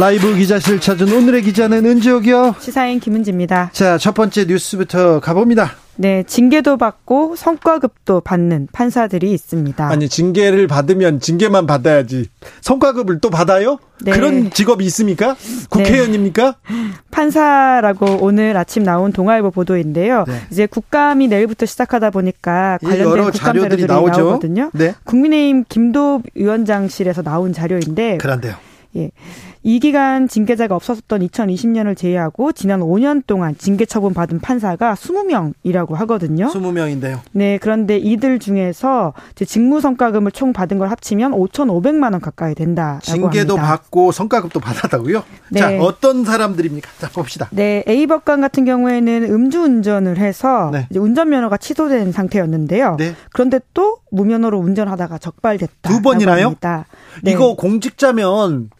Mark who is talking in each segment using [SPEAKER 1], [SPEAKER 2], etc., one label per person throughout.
[SPEAKER 1] 라이브 기자실 찾은 오늘의 기자는 은지옥이요.
[SPEAKER 2] 시사인 김은지입니다.
[SPEAKER 1] 자, 첫 번째 뉴스부터 가봅니다.
[SPEAKER 2] 네, 징계도 받고 성과급도 받는 판사들이 있습니다.
[SPEAKER 1] 아니, 징계를 받으면 징계만 받아야지. 성과급을 또 받아요? 네. 그런 직업이 있습니까? 국회의원입니까? 네.
[SPEAKER 2] 판사라고 오늘 아침 나온 동아일보 보도인데요. 네. 이제 국감이 내일부터 시작하다 보니까 관련된 국감 자료들이 나오죠. 나오거든요. 네. 국민의힘 김도 위원장실에서 나온 자료인데
[SPEAKER 1] 그런데요.
[SPEAKER 2] 예. 이 기간 징계자가 없었던 2020년을 제외하고 지난 5년 동안 징계 처분 받은 판사가 20명이라고 하거든요.
[SPEAKER 1] 20명인데요.
[SPEAKER 2] 네, 그런데 이들 중에서 직무 성과금을 총 받은 걸 합치면 5,500만 원 가까이 된다라고
[SPEAKER 1] 징계도
[SPEAKER 2] 합니다.
[SPEAKER 1] 받고 성과급도 받았다고요? 네. 자, 어떤 사람들입니까? 자, 봅시다.
[SPEAKER 2] 네, A 법관 같은 경우에는 음주운전을 해서 네. 운전면허가 취소된 상태였는데요. 네. 그런데 또 무면허로 운전하다가 적발됐다.
[SPEAKER 1] 두 번이나요? 네. 이거 공직자면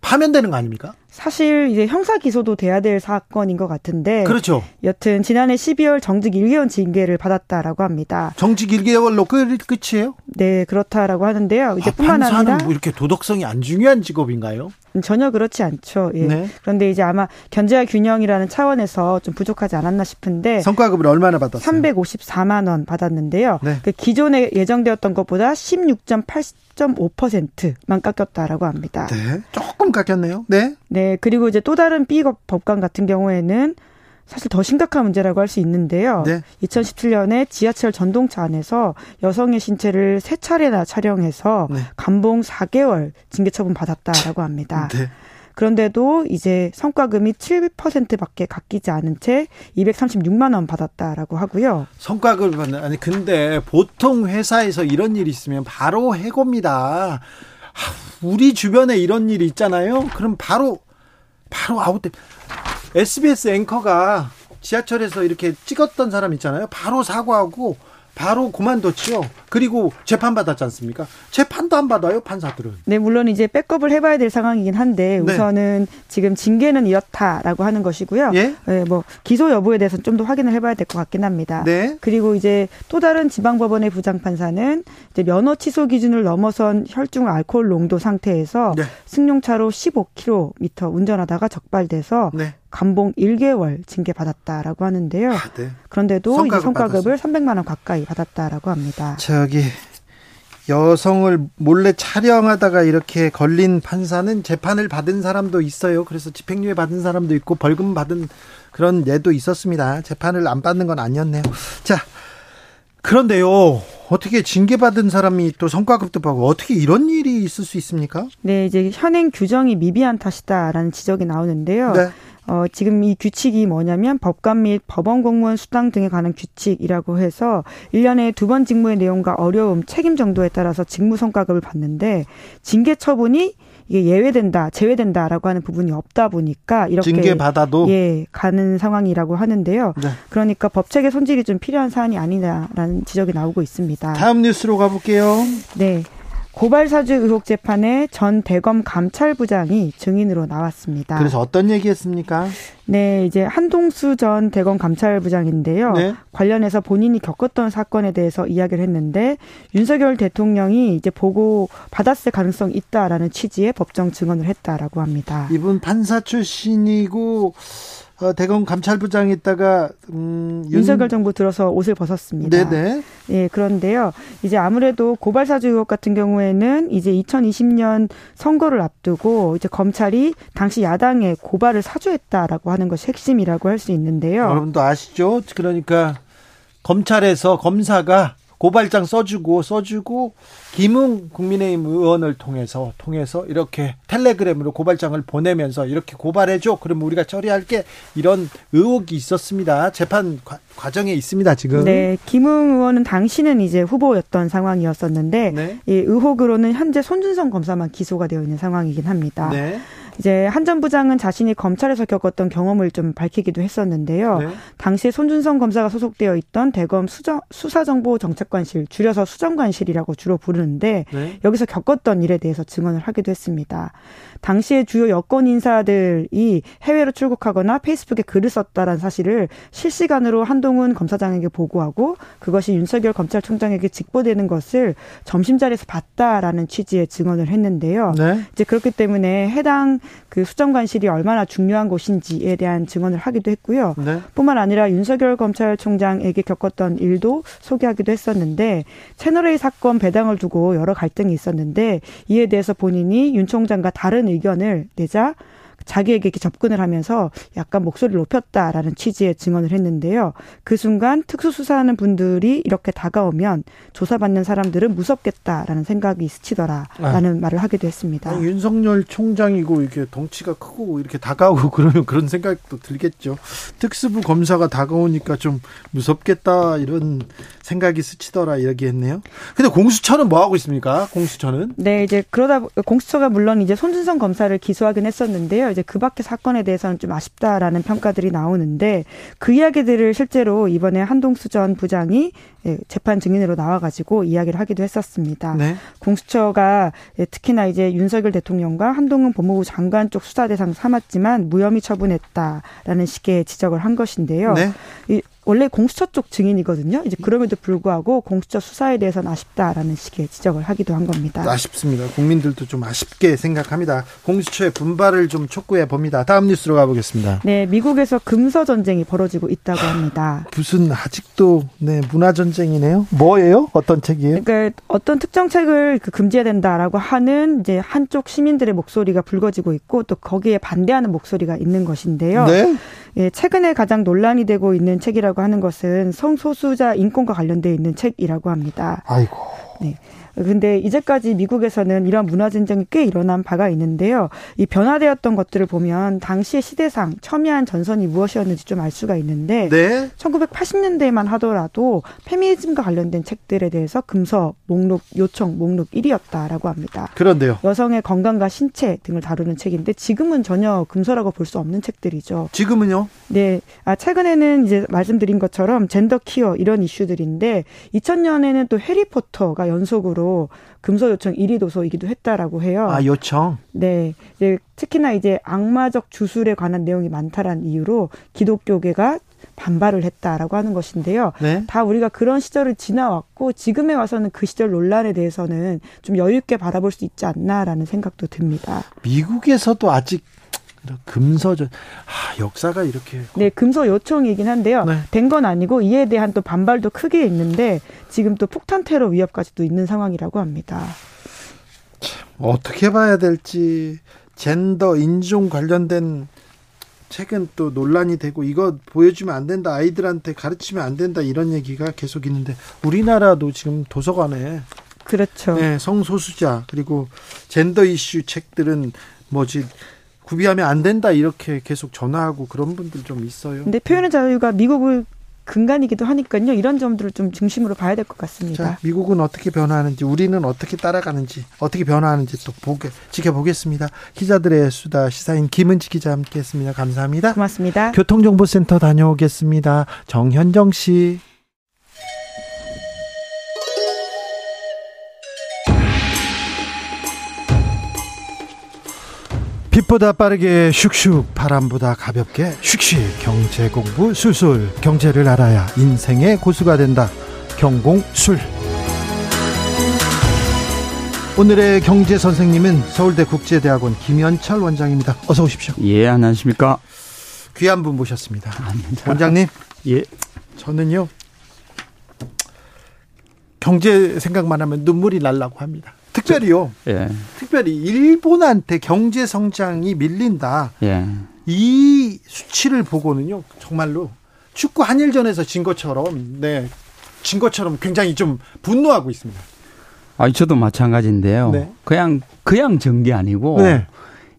[SPEAKER 1] 파면되는 거 아닙니까?
[SPEAKER 2] 사실 이제 형사 기소도 돼야 될 사건인 것 같은데.
[SPEAKER 1] 그렇죠.
[SPEAKER 2] 여튼 지난해 12월 정직 1개월 징계를 받았다라고 합니다.
[SPEAKER 1] 정직 1개월로 끝, 끝이에요?
[SPEAKER 2] 네, 그렇다라고 하는데요. 이제
[SPEAKER 1] 아, 뿐만 아니라 뭐 이렇게 도덕성이 안 중요한 직업인가요?
[SPEAKER 2] 전혀 그렇지 않죠. 예. 네. 그런데 이제 아마 견제와 균형이라는 차원에서 좀 부족하지 않았나 싶은데
[SPEAKER 1] 성과급을 얼마나 받았어요?
[SPEAKER 2] 354만 원 받았는데요. 네. 그 기존에 예정되었던 것보다 16.8.5%만 깎였다라고 합니다.
[SPEAKER 1] 네. 조금 깎였네요. 네.
[SPEAKER 2] 네. 그리고 이제 또 다른 B 법관 같은 경우에는 사실 더 심각한 문제라고 할 수 있는데요. 네. 2017년에 지하철 전동차 안에서 여성의 신체를 세 차례나 촬영해서 네. 감봉 4개월 징계 처분 받았다라고 합니다. 네. 그런데도 이제 성과금이 7%밖에 깎이지 않은 채 236만 원 받았다라고 하고요.
[SPEAKER 1] 성과금 아니 근데 보통 회사에서 이런 일이 있으면 바로 해고입니다. 우리 주변에 이런 일이 있잖아요. 그럼 바로 바로 아웃돼. SBS 앵커가 지하철에서 이렇게 찍었던 사람 있잖아요. 바로 사과하고 바로 그만뒀지요. 그리고 재판 받았지 않습니까? 재판도 안 받아요, 판사들은.
[SPEAKER 2] 네, 물론 이제 백업을 해봐야 될 상황이긴 한데 네. 우선은 지금 징계는 이렇다라고 하는 것이고요. 예? 네, 뭐 기소 여부에 대해서는 좀더 확인을 해봐야 될 것 같긴 합니다. 네. 그리고 이제 또 다른 지방법원의 부장판사는 이제 면허 취소 기준을 넘어선 혈중 알코올 농도 상태에서 네. 승용차로 15km 운전하다가 적발돼서 네. 감봉 1개월 징계 받았다라고 하는데요. 아, 네. 그런데도 성과급 이 성과급을 받았어. 300만 원 가까이 받았다라고 합니다.
[SPEAKER 1] 저기 여성을 몰래 촬영하다가 이렇게 걸린 판사는 재판을 받은 사람도 있어요. 그래서 집행유예 받은 사람도 있고 벌금 받은 그런 예도 있었습니다. 재판을 안 받는 건 아니었네요. 자, 그런데요. 어떻게 징계받은 사람이 또 성과급도 받고 어떻게 이런 일이 있을 수 있습니까?
[SPEAKER 2] 네, 이제 현행 규정이 미비한 탓이다라는 지적이 나오는데요. 네. 어, 지금 이 규칙이 뭐냐면 법관 및 법원 공무원 수당 등에 관한 규칙이라고 해서 1년에 두 번 직무의 내용과 어려움, 책임 정도에 따라서 직무 성과급을 받는데 징계 처분이 이게 예외된다, 제외된다라고 하는 부분이 없다 보니까 이렇게
[SPEAKER 1] 징계 받아도
[SPEAKER 2] 예 가는 상황이라고 하는데요. 네. 그러니까 법체계 손질이 좀 필요한 사안이 아니냐라는 지적이 나오고 있습니다.
[SPEAKER 1] 다음 뉴스로 가볼게요.
[SPEAKER 2] 네. 고발 사주 의혹 재판에 전 대검 감찰부장이 증인으로 나왔습니다.
[SPEAKER 1] 그래서 어떤 얘기했습니까?
[SPEAKER 2] 네, 이제 한동수 전 대검 감찰부장인데요. 네. 관련해서 본인이 겪었던 사건에 대해서 이야기를 했는데 윤석열 대통령이 이제 보고 받았을 가능성이 있다라는 취지의 법정 증언을 했다라고 합니다.
[SPEAKER 1] 이분 판사 출신이고 어, 대검 감찰부장에 있다가
[SPEAKER 2] 음, 윤석열 정부 들어서 옷을 벗었습니다. 네네. 예, 그런데요. 이제 아무래도 고발 사주 의혹 같은 경우에는 이제 2020년 선거를 앞두고 이제 검찰이 당시 야당에 고발을 사주했다라고 하는 것이 핵심이라고 할 수 있는데요.
[SPEAKER 1] 여러분도 아시죠? 그러니까 검찰에서 검사가 고발장 써주고 써주고 김웅 국민의힘 의원을 통해서 통해서 이렇게 텔레그램으로 고발장을 보내면서 이렇게 고발해줘 그럼 우리가 처리할게 이런 의혹이 있었습니다 재판 과, 정에 있습니다 지금
[SPEAKER 2] 네 김웅 의원은 당시는 이제 후보였던 상황이었었는데 네. 이 의혹으로는 현재 손준성 검사만 기소가 되어 있는 상황이긴 합니다. 네. 이제 한전 부장은 자신이 검찰에서 겪었던 경험을 좀 밝히기도 했었는데요. 네. 당시에 손준성 검사가 소속되어 있던 대검 수정, 수사정보정책관실, 줄여서 수정관실이라고 주로 부르는데 네. 여기서 겪었던 일에 대해서 증언을 하기도 했습니다. 당시에 주요 여권 인사들이 해외로 출국하거나 페이스북에 글을 썼다라는 사실을 실시간으로 한동훈 검사장에게 보고하고 그것이 윤석열 검찰총장에게 직보되는 것을 점심자리에서 봤다라는 취지의 증언을 했는데요. 네. 이제 그렇기 때문에 해당 그 수정관실이 얼마나 중요한 곳인지에 대한 증언을 하기도 했고요. 네. 뿐만 아니라 윤석열 검찰총장에게 겪었던 일도 소개하기도 했었는데 채널A 사건 배당을 두고 여러 갈등이 있었는데 이에 대해서 본인이 윤 총장과 다른 의견을 내자 자기에게 이렇게 접근을 하면서 약간 목소리를 높였다라는 취지의 증언을 했는데요. 그 순간 특수수사하는 분들이 이렇게 다가오면 조사받는 사람들은 무섭겠다라는 생각이 스치더라라는 아. 말을 하기도 했습니다.
[SPEAKER 1] 아니, 윤석열 총장이고 이렇게 덩치가 크고 이렇게 다가오고 그러면 그런 생각도 들겠죠. 특수부 검사가 다가오니까 좀 무섭겠다 이런 생각이 스치더라 이야기했네요. 근데 공수처는 뭐 하고 있습니까? 공수처는?
[SPEAKER 2] 네, 이제 그러다 공수처가 물론 이제 손준성 검사를 기소하긴 했었는데요. 이제 그 밖의 사건에 대해서는 좀 아쉽다라는 평가들이 나오는데 그 이야기들을 실제로 이번에 한동수 전 부장이 예, 재판 증인으로 나와가지고 이야기를 하기도 했었습니다. 네. 공수처가 예, 특히나 이제 윤석열 대통령과 한동훈 법무부 장관 쪽 수사 대상 삼았지만 무혐의 처분했다라는 식의 지적을 한 것인데요. 네. 이 원래 공수처 쪽 증인이거든요. 이제 그럼에도 불구하고 공수처 수사에 대해서는 아쉽다라는 식의 지적을 하기도 한 겁니다.
[SPEAKER 1] 아쉽습니다. 국민들도 좀 아쉽게 생각합니다. 공수처의 분발을 좀 촉구해 봅니다. 다음 뉴스로 가보겠습니다.
[SPEAKER 2] 네, 미국에서 금서 전쟁이 벌어지고 있다고 합니다.
[SPEAKER 1] 무슨 아직도 네 문화 전쟁이네요. 뭐예요? 어떤 책이에요?
[SPEAKER 2] 그러니까 어떤 특정 책을 그 금지해야 된다라고 하는 이제 한쪽 시민들의 목소리가 불거지고 있고 또 거기에 반대하는 목소리가 있는 것인데요. 네. 예, 최근에 가장 논란이 되고 있는 책이라고 하는 것은 성소수자 인권과 관련되어 있는 책이라고 합니다.
[SPEAKER 1] 아이고.
[SPEAKER 2] 네. 근데 이제까지 미국에서는 이런 문화 전쟁이 꽤 일어난 바가 있는데요. 이 변화되었던 것들을 보면 당시의 시대상 첨예한 전선이 무엇이었는지 좀 알 수가 있는데 네? 1980년대만 하더라도 페미니즘과 관련된 책들에 대해서 금서 목록 요청 목록 1위였다라고 합니다.
[SPEAKER 1] 그런데요.
[SPEAKER 2] 여성의 건강과 신체 등을 다루는 책인데 지금은 전혀 금서라고 볼 수 없는 책들이죠.
[SPEAKER 1] 지금은요?
[SPEAKER 2] 네. 아 최근에는 이제 말씀드린 것처럼 젠더 키어 이런 이슈들인데 2000년에는 또 해리포터가 연속으로 금서 요청 1위 도서이기도 했다라고 해요.
[SPEAKER 1] 아 요청?
[SPEAKER 2] 네, 이제 특히나 이제 악마적 주술에 관한 내용이 많다라는 이유로 기독교계가 반발을 했다라고 하는 것인데요. 네? 다 우리가 그런 시절을 지나왔고 지금에 와서는 그 시절 논란에 대해서는 좀 여유 있게 바라볼 수 있지 않나라는 생각도 듭니다.
[SPEAKER 1] 미국에서도 아직 금서 전 아, 역사가 이렇게
[SPEAKER 2] 네 금서 요청이긴 한데요 네. 된건 아니고 이에 대한 또 반발도 크게 있는데 지금 또 폭탄 테러 위협까지도 있는 상황이라고 합니다.
[SPEAKER 1] 참, 어떻게 봐야 될지 젠더 인종 관련된 책은 또 논란이 되고 이거 보여주면 안 된다 아이들한테 가르치면 안 된다 이런 얘기가 계속 있는데 우리나라도 지금 도서관에
[SPEAKER 2] 그렇죠.
[SPEAKER 1] 네, 성소수자 그리고 젠더 이슈 책들은 뭐지 구비하면 안 된다 이렇게 계속 전화하고 그런 분들 좀 있어요.
[SPEAKER 2] 근데 표현의 자유가 미국을 근간이기도 하니까요. 이런 점들을 좀 중심으로 봐야 될 것 같습니다.
[SPEAKER 1] 자, 미국은 어떻게 변화하는지, 우리는 어떻게 따라가는지, 어떻게 변화하는지 또 보게, 지켜보겠습니다. 기자들의 수다 시사인 김은지 기자 함께했습니다. 감사합니다.
[SPEAKER 2] 고맙습니다.
[SPEAKER 1] 교통정보센터 다녀오겠습니다. 정현정 씨. 빛보다 빠르게 슉슉 바람보다 가볍게 슉슉 경제 공부 술술 경제를 알아야 인생의 고수가 된다 경공술 오늘의 경제 선생님은 서울대 국제대학원 김현철 원장입니다. 어서 오십시오.
[SPEAKER 3] 예, 안녕하십니까?
[SPEAKER 1] 귀한 분 모셨습니다. 원장님. 예. 저는요. 경제 생각만 하면 눈물이 날라고 합니다. 특별히요. 예. 특별히 일본한테 경제 성장이 밀린다. 예. 이 수치를 보고는요. 정말로 축구 한일전에서 진 것처럼 네. 진 것처럼 굉장히 좀 분노하고 있습니다.
[SPEAKER 3] 아, 저도 마찬가지인데요. 네. 그냥 그냥 전게 아니고 네.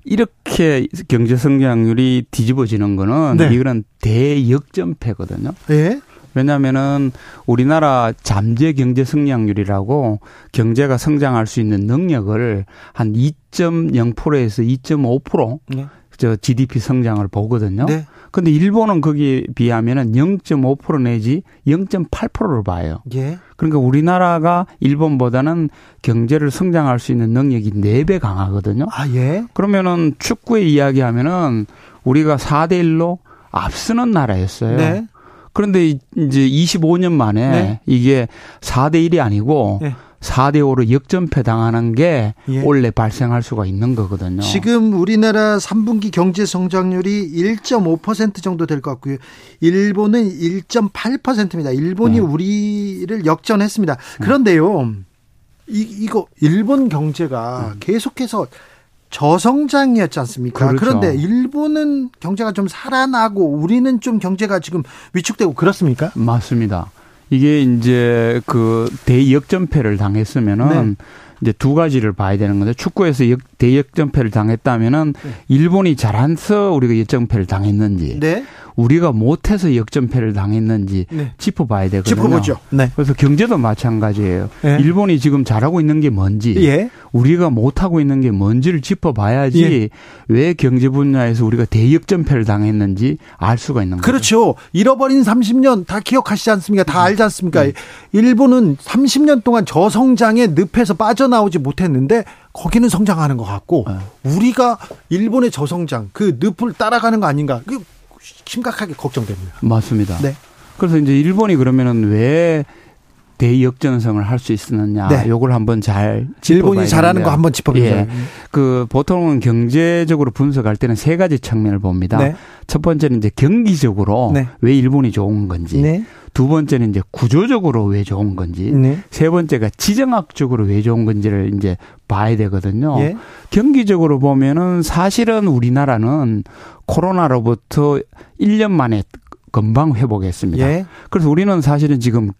[SPEAKER 3] 이렇게 경제 성장률이 뒤집어지는 거는 네. 이거는 대역전패거든요. 네. 왜냐하면은 우리나라 잠재 경제 성장률이라고 경제가 성장할 수 있는 능력을 한 2.0%에서 2.5%저 GDP 성장을 보거든요. 네. 근데 일본은 거기에 비하면은 0.5% 내지 0.8%를 봐요. 예. 그러니까 우리나라가 일본보다는 경제를 성장할 수 있는 능력이 4배 강하거든요. 아, 예. 그러면은 축구에 이야기하면은 우리가 4대 1로 앞서는 나라였어요. 네. 그런데 이제 25년 만에 네. 이게 4대 1이 아니고 네. 4대 5로 역전패 당하는 게 예. 원래 발생할 수가 있는 거거든요.
[SPEAKER 1] 지금 우리나라 3분기 경제 성장률이 1.5% 정도 될 것 같고요. 일본은 1.8%입니다. 일본이 네. 우리를 역전했습니다. 그런데요. 이, 이거 일본 경제가 음. 계속해서 저성장이었지 않습니까? 그렇죠. 그런데 일본은 경제가 좀 살아나고 우리는 좀 경제가 지금 위축되고 그렇습니까?
[SPEAKER 3] 맞습니다. 이게 이제 그 대역전패를 당했으면은 네. 이제 두 가지를 봐야 되는 건데 축구에서 역, 대역전패를 당했다면은 네. 일본이 잘해서 우리가 역전패를 당했는지 네. 우리가 못해서 역전패를 당했는지 네. 짚어봐야 되거든요. 짚어보죠. 네. 그래서 경제도 마찬가지예요. 네. 일본이 지금 잘하고 있는 게 뭔지, 예. 우리가 못하고 있는 게 뭔지를 짚어봐야지 예. 왜 경제 분야에서 우리가 대역전패를 당했는지 알 수가 있는
[SPEAKER 1] 거죠. 그렇죠. 잃어버린 30년 다 기억하시지 않습니까? 다 알지 않습니까? 네. 일본은 30년 동안 저성장의 늪에서 빠져나오지 못했는데 거기는 성장하는 것 같고 네. 우리가 일본의 저성장 그 늪을 따라가는 거 아닌가? 그 심각하게 걱정됩니다.
[SPEAKER 3] 맞습니다. 네. 그래서 이제 일본이 그러면은 왜 대역전성을 할 수 있었느냐. 네. 요걸 한번 잘
[SPEAKER 1] 일본이 잘하는 거 한번 짚어보세요. 예.
[SPEAKER 3] 그 보통은 경제적으로 분석할 때는 세 가지 측면을 봅니다. 네. 첫 번째는 이제 경기적으로 네. 왜 일본이 좋은 건지. 네. 두 번째는 이제 구조적으로 왜 좋은 건지. 네. 세 번째가 지정학적으로 왜 좋은 건지를 이제 봐야 되거든요. 예. 경기적으로 보면은 사실은 우리나라는 코로나로부터 1년 만에 금방 회복했습니다. 예. 그래서 우리는 사실은 지금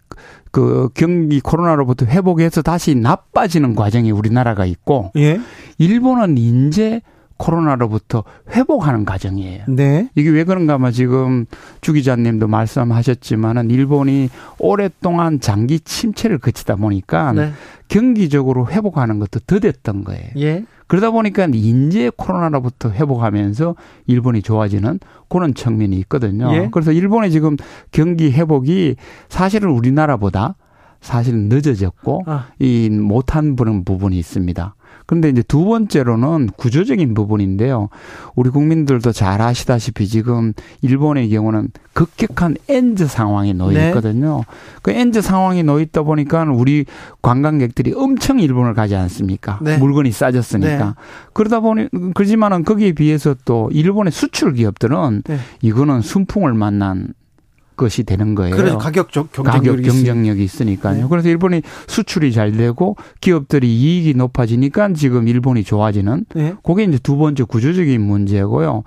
[SPEAKER 3] 그 경기 코로나로부터 회복해서 다시 나빠지는 과정이 우리나라가 있고 예. 일본은 이제 코로나로부터 회복하는 과정이에요. 네. 이게 왜 그런가 하면 지금 주 기자님도 말씀하셨지만은 일본이 오랫동안 장기 침체를 거치다 보니까 네. 경기적으로 회복하는 것도 더뎠던 거예요. 예. 그러다 보니까 인제 코로나로부터 회복하면서 일본이 좋아지는 그런 측면이 있거든요. 예. 그래서 일본의 지금 경기 회복이 사실은 우리나라보다 사실은 늦어졌고 아. 이 못한 그런 부분이 있습니다. 그런데 이제 두 번째로는 구조적인 부분인데요. 우리 국민들도 잘 아시다시피 지금 일본의 경우는 급격한 엔즈 상황에 놓여 네. 있거든요. 네. 그 엔즈 상황에 놓여 있다 보니까 우리 관광객들이 엄청 일본을 가지 않습니까? 네. 물건이 싸졌으니까. 네. 그러다 보니 그렇지만은 거기에 비해서 또 일본의 수출 기업들은 네. 이거는 순풍을 만난 것이 되는 거예요.
[SPEAKER 1] 그래서 가격적 경쟁력이, 가격
[SPEAKER 3] 경쟁력이 있으니까요. 네. 그래서 일본이 수출이 잘 되고 기업들이 이익이 높아지니까 지금 일본이 좋아지는 네. 그게 이제 두 번째 구조적인 문제고요.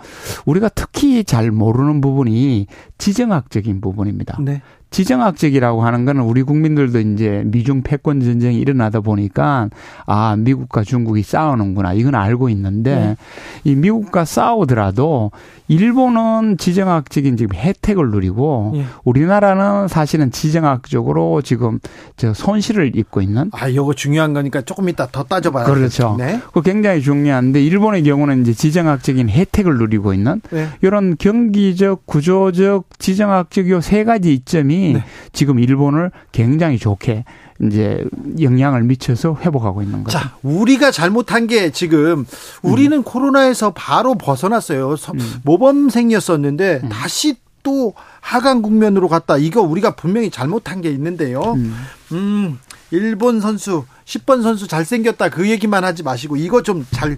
[SPEAKER 3] 우리가 특히 잘 모르는 부분이 지정학적인 부분입니다. 네. 지정학적이라고 하는 거는 우리 국민들도 이제 미중 패권 전쟁이 일어나다 보니까 아 미국과 중국이 싸우는구나 이건 알고 있는데 네. 이 미국과 싸우더라도 일본은 지정학적인 지금 혜택을 누리고 네. 우리나라는 사실은 지정학적으로 지금 저 손실을 입고 있는
[SPEAKER 1] 아 이거 중요한 거니까 조금 이따 더 따져봐야
[SPEAKER 3] 그렇죠. 네. 그 굉장히 중요한데 일본의 경우는 이제 지정학적인 혜택을 누리고 있는 네. 이런 경기적 구조적 지정학적 요 세 가지 이점이 네. 지금 일본을 굉장히 좋게 이제 영향을 미쳐서 회복하고 있는 거죠. 자,
[SPEAKER 1] 우리가 잘못한 게 지금 우리는 음. 코로나에서 바로 벗어났어요. 음. 모범생이었었는데 음. 다시 또 하강 국면으로 갔다. 이거 우리가 분명히 잘못한 게 있는데요. 음. 음, 일본 선수 10번 선수 잘생겼다 그 얘기만 하지 마시고 이거 좀잘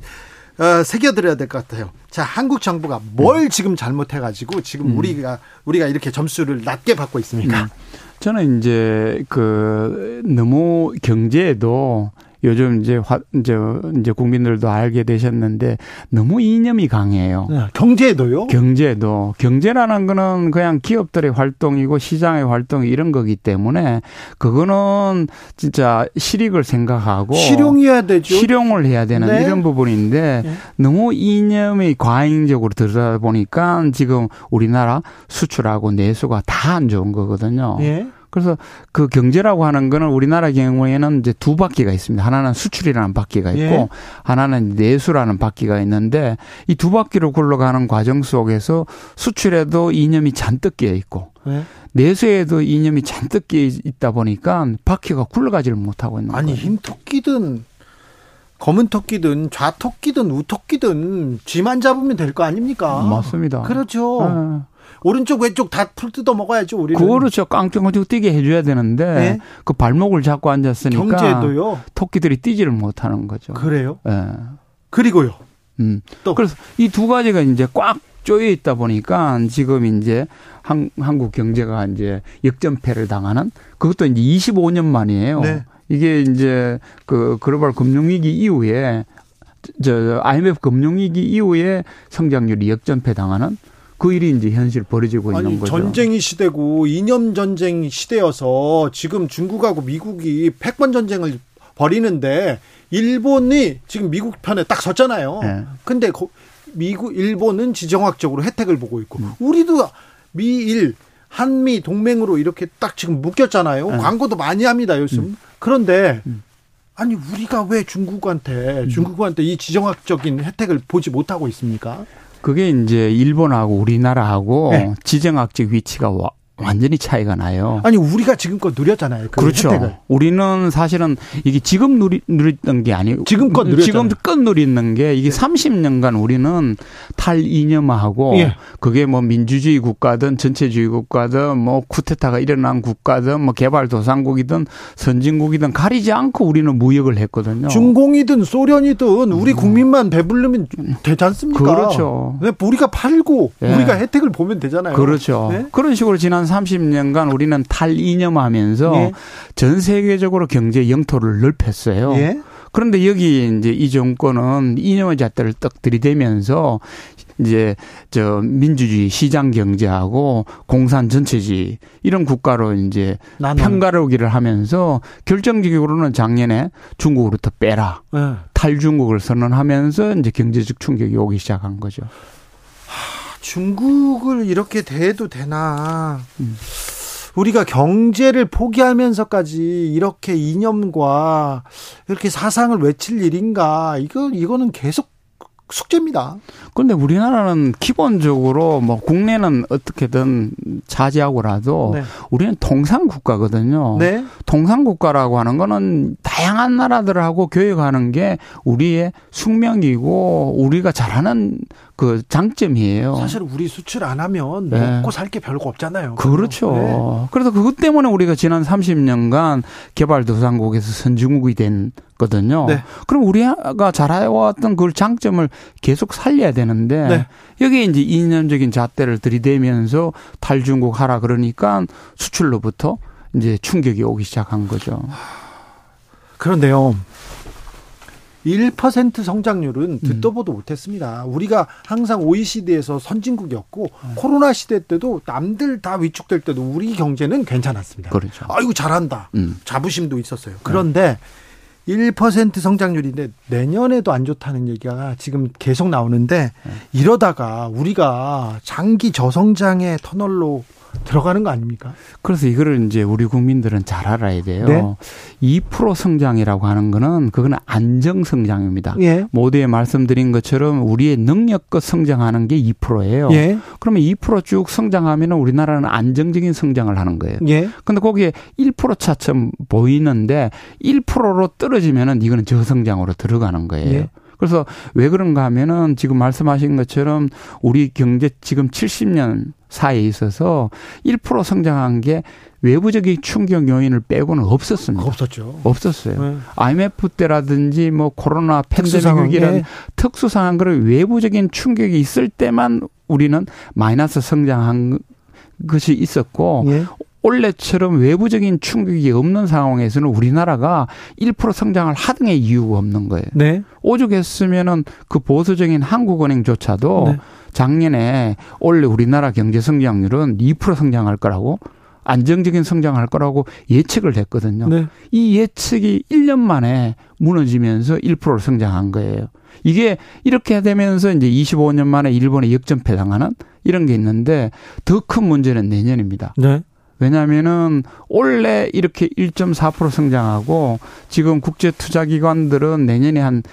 [SPEAKER 1] 어, 새겨드려야 될 것 같아요. 자, 한국 정부가 뭘 음. 지금 잘못해가지고 지금 음. 우리가 우리가 이렇게 점수를 낮게 받고 있습니까? 음.
[SPEAKER 3] 저는 이제 그 너무 경제에도 요즘 이제 화, 이제 이제 국민들도 알게 되셨는데 너무 이념이 강해요. 네,
[SPEAKER 1] 경제도요?
[SPEAKER 3] 경제도 경제라는 거는 그냥 기업들의 활동이고 시장의 활동 이런 거기 때문에 그거는 진짜 실익을 생각하고
[SPEAKER 1] 실용해야 되죠.
[SPEAKER 3] 실용을 해야 되는 네. 이런 부분인데 네. 너무 이념이 과잉적으로 들어다 보니까 지금 우리나라 수출하고 내수가 다 안 좋은 거거든요. 네. 그래서 그 경제라고 하는 거는 우리나라 경우에는 이제 두 바퀴가 있습니다. 하나는 수출이라는 바퀴가 있고 예. 하나는 내수라는 바퀴가 있는데 이 두 바퀴로 굴러가는 과정 속에서 수출에도 이념이 잔뜩 끼어 있고 예. 내수에도 이념이 잔뜩 끼어 있다 보니까 바퀴가 굴러가지를 못하고 있는
[SPEAKER 1] 아니
[SPEAKER 3] 거예요.
[SPEAKER 1] 흰 토끼든 검은 토끼든 좌토끼든 우토끼든 쥐만 잡으면 될 거 아닙니까?
[SPEAKER 3] 맞습니다.
[SPEAKER 1] 그렇죠. 네. 오른쪽 왼쪽 다 풀 뜯어 먹어야죠 우리는.
[SPEAKER 3] 그렇죠. 깡통가지고 뛰게 해줘야 되는데 네? 그 발목을 잡고 앉았으니까 경제도요. 토끼들이 뛰지를 못하는 거죠.
[SPEAKER 1] 그래요? 네. 그리고요.
[SPEAKER 3] 음. 또 그래서 이 두 가지가 이제 꽉 쪼여 있다 보니까 지금 이제 한, 한국 경제가 이제 역전패를 당하는 그것도 이제 25년 만이에요. 네. 이게 이제 그 글로벌 금융위기 이후에 저 IMF 금융위기 이후에 성장률이 역전패 당하는 그 일이 이제 현실 벌어지고 아니, 있는 거죠.
[SPEAKER 1] 전쟁이 시대고 이념 전쟁 시대여서 지금 중국하고 미국이 패권 전쟁을 벌이는데 일본이 지금 미국 편에 딱 섰잖아요. 네. 근데 미국 일본은 지정학적으로 혜택을 보고 있고 음. 우리도 미일 한미 동맹으로 이렇게 딱 지금 묶였잖아요. 네. 광고도 많이 합니다, 요즘. 음. 그런데 음. 아니 우리가 왜 중국한테 음. 중국한테 이 지정학적인 혜택을 보지 못하고 있습니까?
[SPEAKER 3] 그게 이제 일본하고 우리나라하고 네. 지정학적 위치가 와, 완전히 차이가 나요.
[SPEAKER 1] 아니 우리가 지금껏 누렸잖아요.
[SPEAKER 3] 그 그렇죠 혜택을. 우리는 사실은 이게 지금 누리, 누렸던 게 아니고
[SPEAKER 1] 지금껏 누렸
[SPEAKER 3] 지금껏 누리는 게 이게 30년간 우리는 탈이념화하고 예. 그게 뭐 민주주의 국가든 전체주의 국가든 뭐 쿠데타가 일어난 국가든 뭐 개발도상국이든 선진국이든 가리지 않고 우리는 무역을 했거든요.
[SPEAKER 1] 중공이든 소련이든 우리 음. 국민만 배불르면 되지 않습니까?
[SPEAKER 3] 그렇죠.
[SPEAKER 1] 우리가 팔고 예. 우리가 혜택을 보면 되잖아요.
[SPEAKER 3] 그렇죠. 네? 그런 식으로 지난 지난 30년간 우리는 탈이념하면서 예. 전 세계적으로 경제 영토를 넓혔어요. 예. 그런데 여기 이제 이 정권은 이념의 잣대를 떡 들이대면서 이제 저 민주주의 시장 경제하고 공산 전체주의 이런 국가로 이제 나는. 편가르기를 하면서 결정적으로는 작년에 중국으로부터 빼라 네. 탈중국을 선언하면서 이제 경제적 충격이 오기 시작한 거죠.
[SPEAKER 1] 중국을 이렇게 대해도 되나. 음. 우리가 경제를 포기하면서까지 이렇게 이념과 이렇게 사상을 외칠 일인가. 이거, 이거는 계속 숙제입니다.
[SPEAKER 3] 그런데 우리나라는 기본적으로 뭐 국내는 어떻게든 차지하고라도 네. 우리는 통상 국가거든요. 네. 통상 국가라고 하는 거는 다양한 나라들하고 교역하는 게 우리의 숙명이고 우리가 잘하는 그 장점이에요.
[SPEAKER 1] 사실 우리 수출 안 하면 네. 먹고 살 게 별거 없잖아요.
[SPEAKER 3] 그렇죠. 네. 그래서 그것 때문에 우리가 지난 30년간 개발도상국에서 선진국이 된거든요. 네. 그럼 우리가 잘해왔던 그 장점을 계속 살려야 되는데 네. 여기에 이제 이념적인 잣대를 들이대면서 탈중국 하라 그러니까 수출로부터 이제 충격이 오기 시작한 거죠.
[SPEAKER 1] 그런데요. 1% 성장률은 음. 듣도 보도 못했습니다. 우리가 항상 OECD에서 선진국이었고 음. 코로나 시대 때도 남들 다 위축될 때도 우리 경제는 괜찮았습니다.
[SPEAKER 3] 그렇죠.
[SPEAKER 1] 아이고 잘한다. 음. 자부심도 있었어요. 그런데 1% 성장률인데 내년에도 안 좋다는 얘기가 지금 계속 나오는데 네. 이러다가 우리가 장기 저성장의 터널로 들어가는 거 아닙니까?
[SPEAKER 3] 그래서 이거를 이제 우리 국민들은 잘 알아야 돼요. 네? 2% 성장이라고 하는 거는 그거는 안정 성장입니다. 예. 모두에 말씀드린 것처럼 우리의 능력껏 성장하는 게 2%예요. 예. 그러면 2%쭉 성장하면 우리나라는 안정적인 성장을 하는 거예요. 예. 근데 거기에 1% 차점 보이는데 1%로 떨어지면은 이거는 저성장으로 들어가는 거예요. 예. 그래서 왜 그런가 하면은 지금 말씀하신 것처럼 우리 경제 지금 70년 사이에 있어서 1% 성장한 게 외부적인 충격 요인을 빼고는 없었습니다.
[SPEAKER 1] 없었죠.
[SPEAKER 3] 없었어요. 네. IMF 때라든지 뭐 코로나 팬데믹 위기라는 특수 상황 그런 외부적인 충격이 있을 때만 우리는 마이너스 성장한 것이 있었고 예. 올해처럼 외부적인 충격이 없는 상황에서는 우리나라가 1% 성장을 하등의 이유가 없는 거예요. 네. 오죽했으면은 그 보수적인 한국은행조차도 네. 작년에 올해 우리나라 경제 성장률은 2% 성장할 거라고 안정적인 성장할 거라고 예측을 했거든요. 네. 이 예측이 1년 만에 무너지면서 1%로 성장한 거예요. 이게 이렇게 되면서 이제 25년 만에 일본에 역전패 당하는 이런 게 있는데 더 큰 문제는 내년입니다. 네. 왜냐하면은 올해 이렇게 1.4% 성장하고 지금 국제 투자 기관들은 내년에 한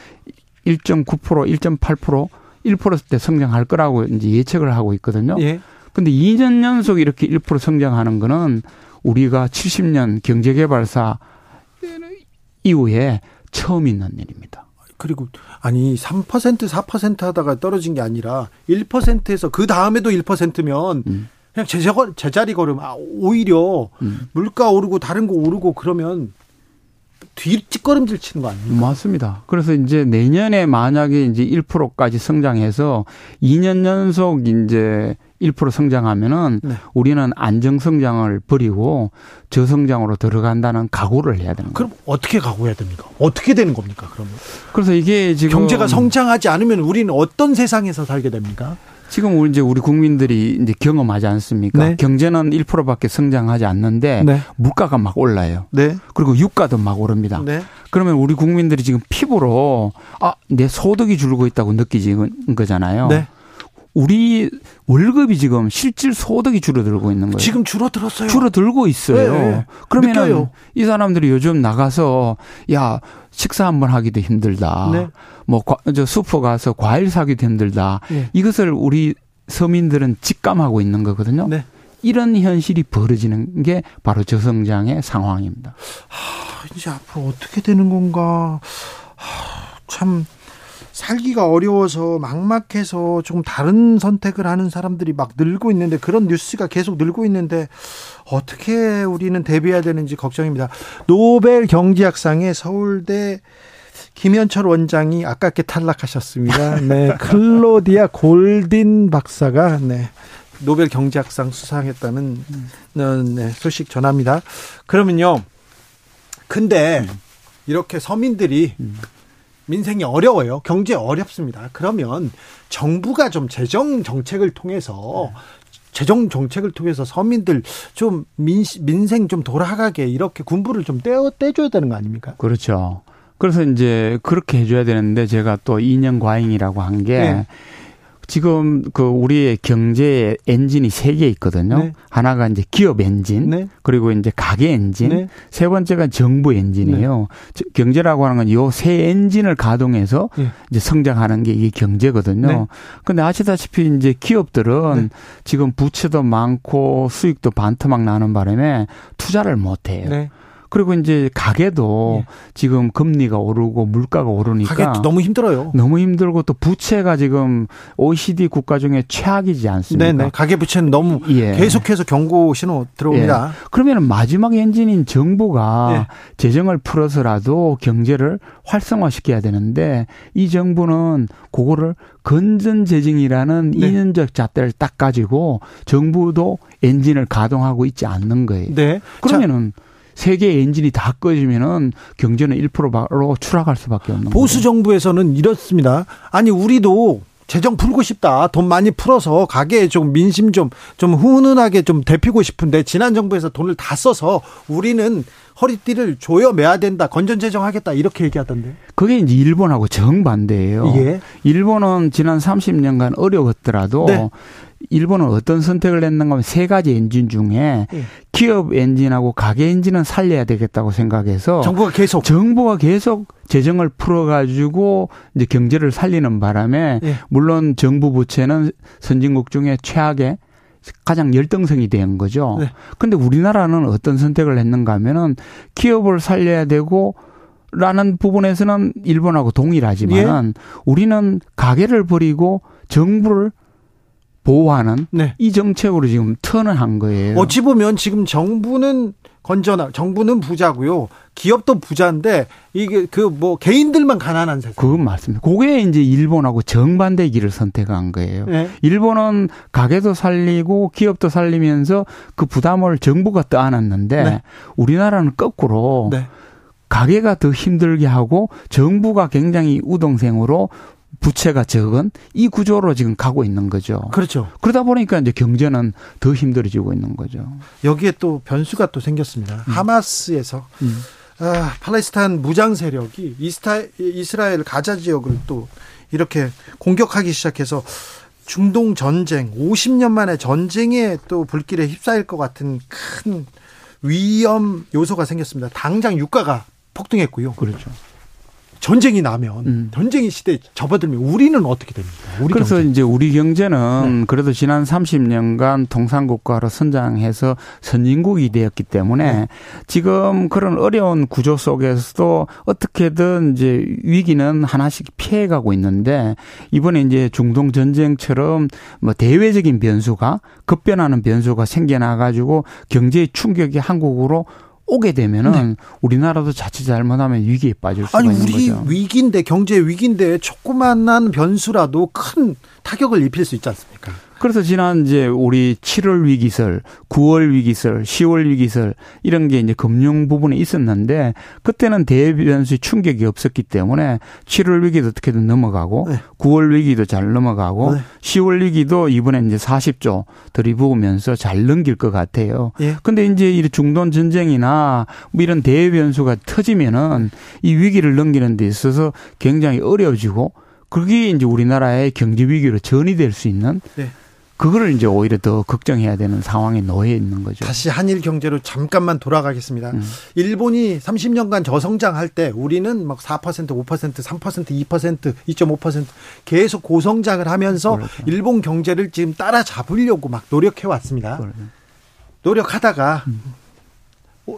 [SPEAKER 3] 1.9%, 1.8%, 1%대 성장할 거라고 이제 예측을 하고 있거든요. 예. 근데 2년 연속 이렇게 1% 성장하는 거는 우리가 70년 경제 개발사 이후에 처음 있는 일입니다.
[SPEAKER 1] 그리고 아니 3% 4% 하다가 떨어진 게 아니라 1%에서 그 다음에도 1%면 음. 그냥 제자, 제자리 걸음. 아, 오히려 음. 물가 오르고 다른 거 오르고 그러면 뒷뒷걸음질 치는 거 아닙니까?
[SPEAKER 3] 맞습니다. 그래서 이제 내년에 만약에 이제 1%까지 성장해서 2년 연속 이제 1% 성장하면은 네. 우리는 안정 성장을 버리고 저성장으로 들어간다는 각오를 해야 되는 거예요.
[SPEAKER 1] 그럼 어떻게 각오해야 됩니까? 어떻게 되는 겁니까? 그러면
[SPEAKER 3] 그래서 이게 지금
[SPEAKER 1] 경제가 성장하지 않으면 우리는 어떤 세상에서 살게 됩니까?
[SPEAKER 3] 지금 우리 이제 우리 국민들이 이제 경험하지 않습니까? 네. 경제는 1%밖에 성장하지 않는데 네. 물가가 막 올라요. 네. 그리고 유가도 막 오릅니다. 네. 그러면 우리 국민들이 지금 피부로 아, 내 소득이 줄고 있다고 느끼는 거잖아요. 네. 우리 월급이 지금 실질 소득이 줄어들고 있는 거예요.
[SPEAKER 1] 지금 줄어들었어요.
[SPEAKER 3] 줄어들고 있어요. 네. 그러면 이 사람들이 요즘 나가서 야 식사 한 번 하기도 힘들다. 네. 뭐저 슈퍼 가서 과일 사기도 힘들다. 네. 이것을 우리 서민들은 직감하고 있는 거거든요. 네. 이런 현실이 벌어지는 게 바로 저성장의 상황입니다.
[SPEAKER 1] 하, 이제 앞으로 어떻게 되는 건가? 하, 참 살기가 어려워서 막막해서 조금 다른 선택을 하는 사람들이 막 늘고 있는데 그런 뉴스가 계속 늘고 있는데 어떻게 우리는 대비해야 되는지 걱정입니다. 노벨 경제학상에 서울대 김현철 원장이 아깝게 탈락하셨습니다. 네, 클로디아 골딘 박사가 네. 노벨 경제학상 수상했다는 네, 소식 전합니다. 그러면요. 근데 이렇게 서민들이 민생이 어려워요. 경제 어렵습니다. 그러면 정부가 좀 재정 정책을 통해서 재정 정책을 통해서 서민들 좀 민, 민생 좀 돌아가게 이렇게 군불을 좀 때 때줘야 되는 거 아닙니까?
[SPEAKER 3] 그렇죠. 그래서 이제 그렇게 해줘야 되는데 제가 또 이념 과잉이라고 한게 네. 지금 그 우리의 경제 엔진이 세 개 있거든요. 네. 하나가 이제 기업 엔진, 네. 그리고 이제 가계 엔진, 네. 세 번째가 정부 엔진이에요. 네. 경제라고 하는 건 요 세 엔진을 가동해서 네. 이제 성장하는 게 이게 경제거든요. 네. 근데 아시다시피 이제 기업들은 지금 부채도 많고 수익도 반토막 나는 바람에 투자를 못 해요. 그리고 이제 가게도 예. 지금 금리가 오르고 물가가 오르니까
[SPEAKER 1] 가게 너무 힘들어요.
[SPEAKER 3] 너무 힘들고 또 부채가 지금 OECD 국가 중에 최악이지 않습니까?
[SPEAKER 1] 네네. 가계 부채는 너무 예. 계속해서 경고 신호 들어옵니다.
[SPEAKER 3] 예. 그러면 마지막 엔진인 정부가 예. 재정을 풀어서라도 경제를 활성화시켜야 되는데 이 정부는 그거를 건전 재정이라는 네. 2년적 잣대를 딱 가지고 정부도 엔진을 가동하고 있지 않는 거예요. 네. 그러면은 자. 세계 엔진이 다 꺼지면은 경제는 1%로 추락할 수밖에 없는
[SPEAKER 1] 보수. 정부에서는 이렇습니다. 아니 우리도 재정 풀고 싶다. 돈 많이 풀어서 가게에 좀 민심 좀, 좀 훈훈하게 좀 대피고 싶은데 지난 정부에서 돈을 다 써서 우리는 허리띠를 조여매야 된다. 건전재정 하겠다. 이렇게 얘기하던데.
[SPEAKER 3] 그게 이제 일본하고 정반대예요. 예. 일본은 지난 30년간 어려웠더라도 네. 일본은 어떤 선택을 했는가 하면 세 가지 엔진 중에 예. 기업 엔진하고 가계 엔진은 살려야 되겠다고 생각해서
[SPEAKER 1] 정부가 계속
[SPEAKER 3] 정부가 계속 재정을 풀어 가지고 이제 경제를 살리는 바람에 예. 물론 정부 부채는 선진국 중에 최악의 가장 열등성이 된 거죠. 네. 근데 우리나라는 어떤 선택을 했는가 하면은 기업을 살려야 되고 라는 부분에서는 일본하고 동일하지만 예. 우리는 가계를 버리고 정부를 보호하는 네. 이 정책으로 지금 턴을 한 거예요.
[SPEAKER 1] 어찌 보면 지금 정부는 건전하 정부는 부자고요. 기업도 부자인데 이게 그 뭐 개인들만 가난한 세상.
[SPEAKER 3] 그건 맞습니다. 그게 이제 일본하고 정반대 길을 선택한 거예요. 네. 일본은 가게도 살리고 기업도 살리면서 그 부담을 정부가 떠안았는데 네. 우리나라는 거꾸로 네. 가게가 더 힘들게 하고 정부가 굉장히 우동생으로 부채가 적은 이 구조로 지금 가고 있는 거죠.
[SPEAKER 1] 그렇죠.
[SPEAKER 3] 그러다 보니까 이제 경제는 더 힘들어지고 있는 거죠.
[SPEAKER 1] 여기에 또 변수가 또 생겼습니다. 음. 하마스에서 음. 아, 팔레스타인 무장 세력이 이스타, 이스라엘 가자 지역을 또 이렇게 공격하기 시작해서 중동 전쟁, 50년 만에 전쟁에 또 불길에 휩싸일 것 같은 큰 위험 요소가 생겼습니다. 당장 유가가 폭등했고요.
[SPEAKER 3] 그렇죠.
[SPEAKER 1] 전쟁이 나면 음. 전쟁의 시대에 접어들면 우리는 어떻게 됩니까?
[SPEAKER 3] 우리 그래서 경제. 이제 우리 경제는 네. 그래도 지난 30년간 동산국가로 선장해서 선진국이 되었기 때문에 네. 지금 그런 어려운 구조 속에서도 어떻게든 이제 위기는 하나씩 피해가고 있는데 이번에 이제 중동 전쟁처럼 뭐 대외적인 변수가 급변하는 변수가 생겨나 가지고 경제의 충격이 한국으로 오게 되면은 네. 우리나라도 자칫 잘못하면 위기에 빠질 수가
[SPEAKER 1] 아니,
[SPEAKER 3] 있는
[SPEAKER 1] 우리
[SPEAKER 3] 거죠.
[SPEAKER 1] 위기인데 경제 위기인데 조그만한 변수라도 큰 타격을 입힐 수 있지 않습니까?
[SPEAKER 3] 그래서 지난 이제 우리 7월 위기설, 9월 위기설, 10월 위기설 이런 게 이제 금융 부분에 있었는데 그때는 대변수 충격이 없었기 때문에 7월 위기도 어떻게든 넘어가고 네. 9월 위기도 잘 넘어가고 네. 10월 위기도 이번에 이제 40조 들이부으면서 잘 넘길 것 같아요. 예. 근데 이제 이 중동 전쟁이나 뭐 이런 대변수가 터지면은 이 위기를 넘기는 데 있어서 굉장히 어려워지고 그게 이제 우리나라의 경제 위기로 전이 될 수 있는 네. 그거를 이제 오히려 더 걱정해야 되는 상황에 놓여 있는 거죠.
[SPEAKER 1] 다시 한일 경제로 잠깐만 돌아가겠습니다. 음. 일본이 30년간 저성장할 때 우리는 막 4%, 5%, 3%, 2%, 2.5% 계속 고성장을 하면서 그렇죠. 일본 경제를 지금 따라잡으려고 막 노력해 왔습니다. 그렇죠. 노력하다가 음.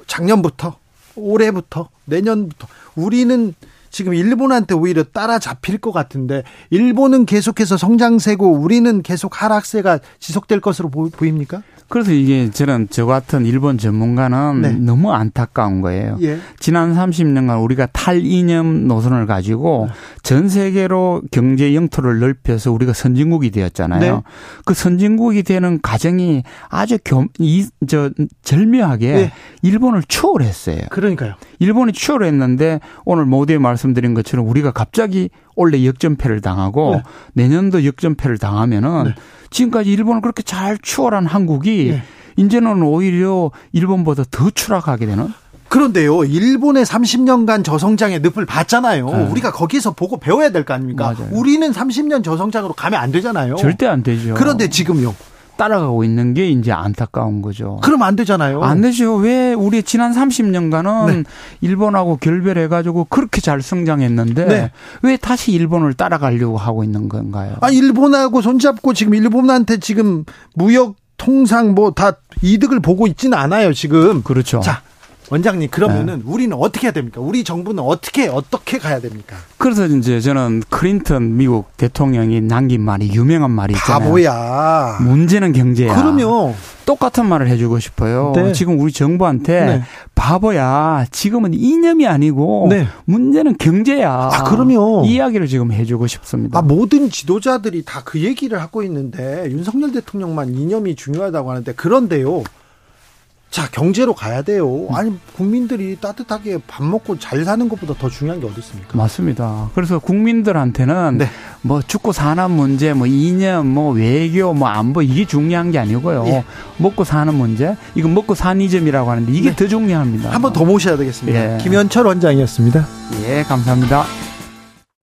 [SPEAKER 1] 작년부터 올해부터 내년부터 우리는 지금 일본한테 오히려 따라잡힐 것 같은데 일본은 계속해서 성장세고 우리는 계속 하락세가 지속될 것으로 보 입니까?
[SPEAKER 3] 그래서 이게 저는 저 같은 일본 전문가는 네. 너무 안타까운 거예요. 예. 지난 30년간 우리가 탈이념 노선을 가지고 네. 전 세계로 경제 영토를 넓혀서 우리가 선진국이 되었잖아요. 네. 그 선진국이 되는 과정이 아주 겸, 이, 저, 절묘하게 네. 일본을 추월했어요.
[SPEAKER 1] 그러니까요.
[SPEAKER 3] 일본이 추월했는데 오늘 모두에 말씀 드린 것처럼 우리가 갑자기 원래 역전패를 당하고 네. 내년도 역전패를 당하면은 네. 지금까지 일본을 그렇게 잘 추월한 한국이 네. 이제는 오히려 일본보다 더 추락하게 되는
[SPEAKER 1] 그런데요, 일본의 30년간 저성장의 늪을 봤잖아요. 네. 우리가 거기서 보고 배워야 될 거 아닙니까? 맞아요. 우리는 30년 저성장으로 가면 안 되잖아요.
[SPEAKER 3] 절대 안 되죠.
[SPEAKER 1] 그런데 지금요.
[SPEAKER 3] 따라가고 있는 게 이제 안타까운 거죠.
[SPEAKER 1] 그럼 안 되잖아요.
[SPEAKER 3] 안 되죠. 왜 우리 지난 30년간은 네. 일본하고 결별해가지고 그렇게 잘 성장했는데 네. 왜 다시 일본을 따라가려고 하고 있는 건가요?
[SPEAKER 1] 아, 일본하고 손잡고 지금 일본한테 지금 무역 통상 뭐 다 이득을 보고 있지는 않아요, 지금.
[SPEAKER 3] 그렇죠.
[SPEAKER 1] 자, 원장님 그러면은 네. 우리는 어떻게 해야 됩니까? 우리 정부는 어떻게 어떻게 가야 됩니까?
[SPEAKER 3] 그래서 이제 저는 클린턴 미국 대통령이 남긴 말이 유명한 말이 있잖아요.
[SPEAKER 1] 바보야.
[SPEAKER 3] 문제는 경제야.
[SPEAKER 1] 그럼요.
[SPEAKER 3] 똑같은 말을 해주고 싶어요. 네. 지금 우리 정부한테 네. 바보야. 지금은 이념이 아니고 네. 문제는 경제야.
[SPEAKER 1] 아, 그럼요.
[SPEAKER 3] 이 이야기를 지금 해주고 싶습니다.
[SPEAKER 1] 아, 모든 지도자들이 다 그 얘기를 하고 있는데 윤석열 대통령만 이념이 중요하다고 하는데 그런데요. 자, 경제로 가야 돼요. 아니, 국민들이 따뜻하게 밥 먹고 잘 사는 것보다 더 중요한 게 어디 있습니까?
[SPEAKER 3] 맞습니다. 그래서 국민들한테는 네. 뭐 죽고 사는 문제, 뭐 이념, 뭐 외교, 뭐 안보 이게 중요한 게 아니고요. 예. 먹고 사는 문제, 이건 먹고 산이점이라고 하는데 이게 네. 더 중요합니다.
[SPEAKER 1] 한번 더 모셔야 되겠습니다. 예. 김현철 원장이었습니다.
[SPEAKER 3] 예, 감사합니다.